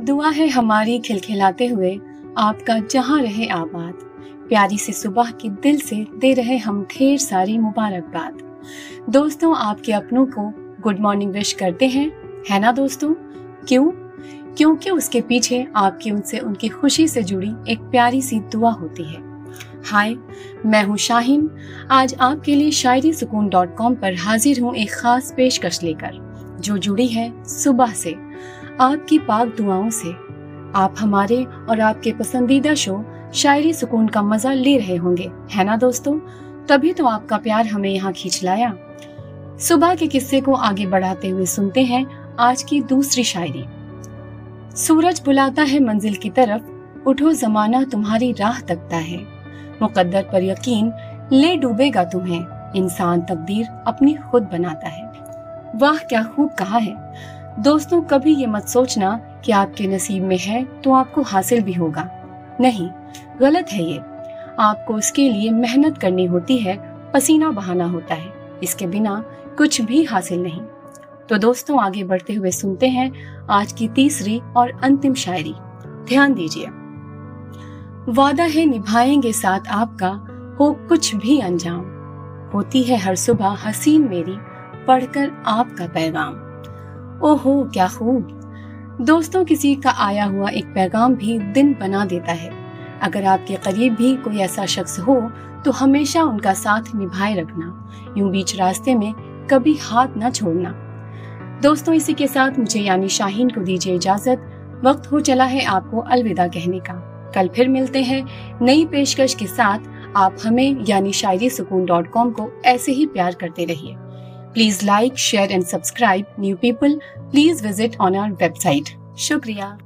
दुआ है हमारी खिलखिलाते हुए आपका जहाँ रहे आबाद। प्यारी से सुबह की दिल से दे रहे हम ढेर सारी मुबारकबाद। दोस्तों, आपके अपनों को गुड मॉर्निंग विश करते हैं। है ना दोस्तों? क्यों? क्योंकि उसके पीछे आपकी उनसे उनकी खुशी से जुड़ी एक प्यारी सी दुआ होती है। हाय, मैं हूँ शाहीन। आज आपके लिए शायरी सुकून डॉट कॉम पर हाजिर हूँ एक खास पेशकश लेकर, जो जुड़ी है सुबह से। आपकी पाक दुआओं से आप हमारे और आपके पसंदीदा शो शायरी सुकून का मज़ा ले रहे होंगे, है ना दोस्तों? तभी तो आपका प्यार हमें यहाँ खींच लाया सुबह के किस्से को आगे बढ़ाते हुए सुनते हैं आज की दूसरी शायरी। सूरज बुलाता है मंजिल की तरफ़, उठो जमाना तुम्हारी राह तकता है। मुकद्दर पर यकीन ले डूबेगा तुम्हें, इंसान तकदीर अपनी खुद बनाता है। वाह, क्या खूब कहा है। दोस्तों, कभी ये मत सोचना कि आपके नसीब में है तो आपको हासिल भी होगा। नहीं, गलत है ये। आपको उसके लिए मेहनत करनी होती है, पसीना बहाना होता है। इसके बिना कुछ भी हासिल नहीं। तो दोस्तों, आगे बढ़ते हुए सुनते हैं आज की तीसरी और अंतिम शायरी। ध्यान दीजिए। वादा है निभाएँगे साथ आपका, हो कुछ भी अंजाम। होती है हर सुबह हसीन मेरी, पढ़कर आपका पैगाम। ओहो, क्या खूब दोस्तों, किसी का आया हुआ एक पैगाम भी दिन बना देता है। अगर आपके करीब भी कोई ऐसा शख्स हो तो हमेशा उनका साथ निभाए रखना। यूँ बीच रास्ते में कभी हाथ न छोड़ना। दोस्तों, इसी के साथ मुझे यानी शाहीन को दीजिए इजाज़त। वक्त हो चला है आपको अलविदा कहने का। कल फिर मिलते हैं नई पेशकश के साथ। आप हमें यानी शायरी सुकून डॉट कॉम को ऐसे ही प्यार करते रहिए। Please like, share and subscribe. New people, please visit on our website. Shukriya.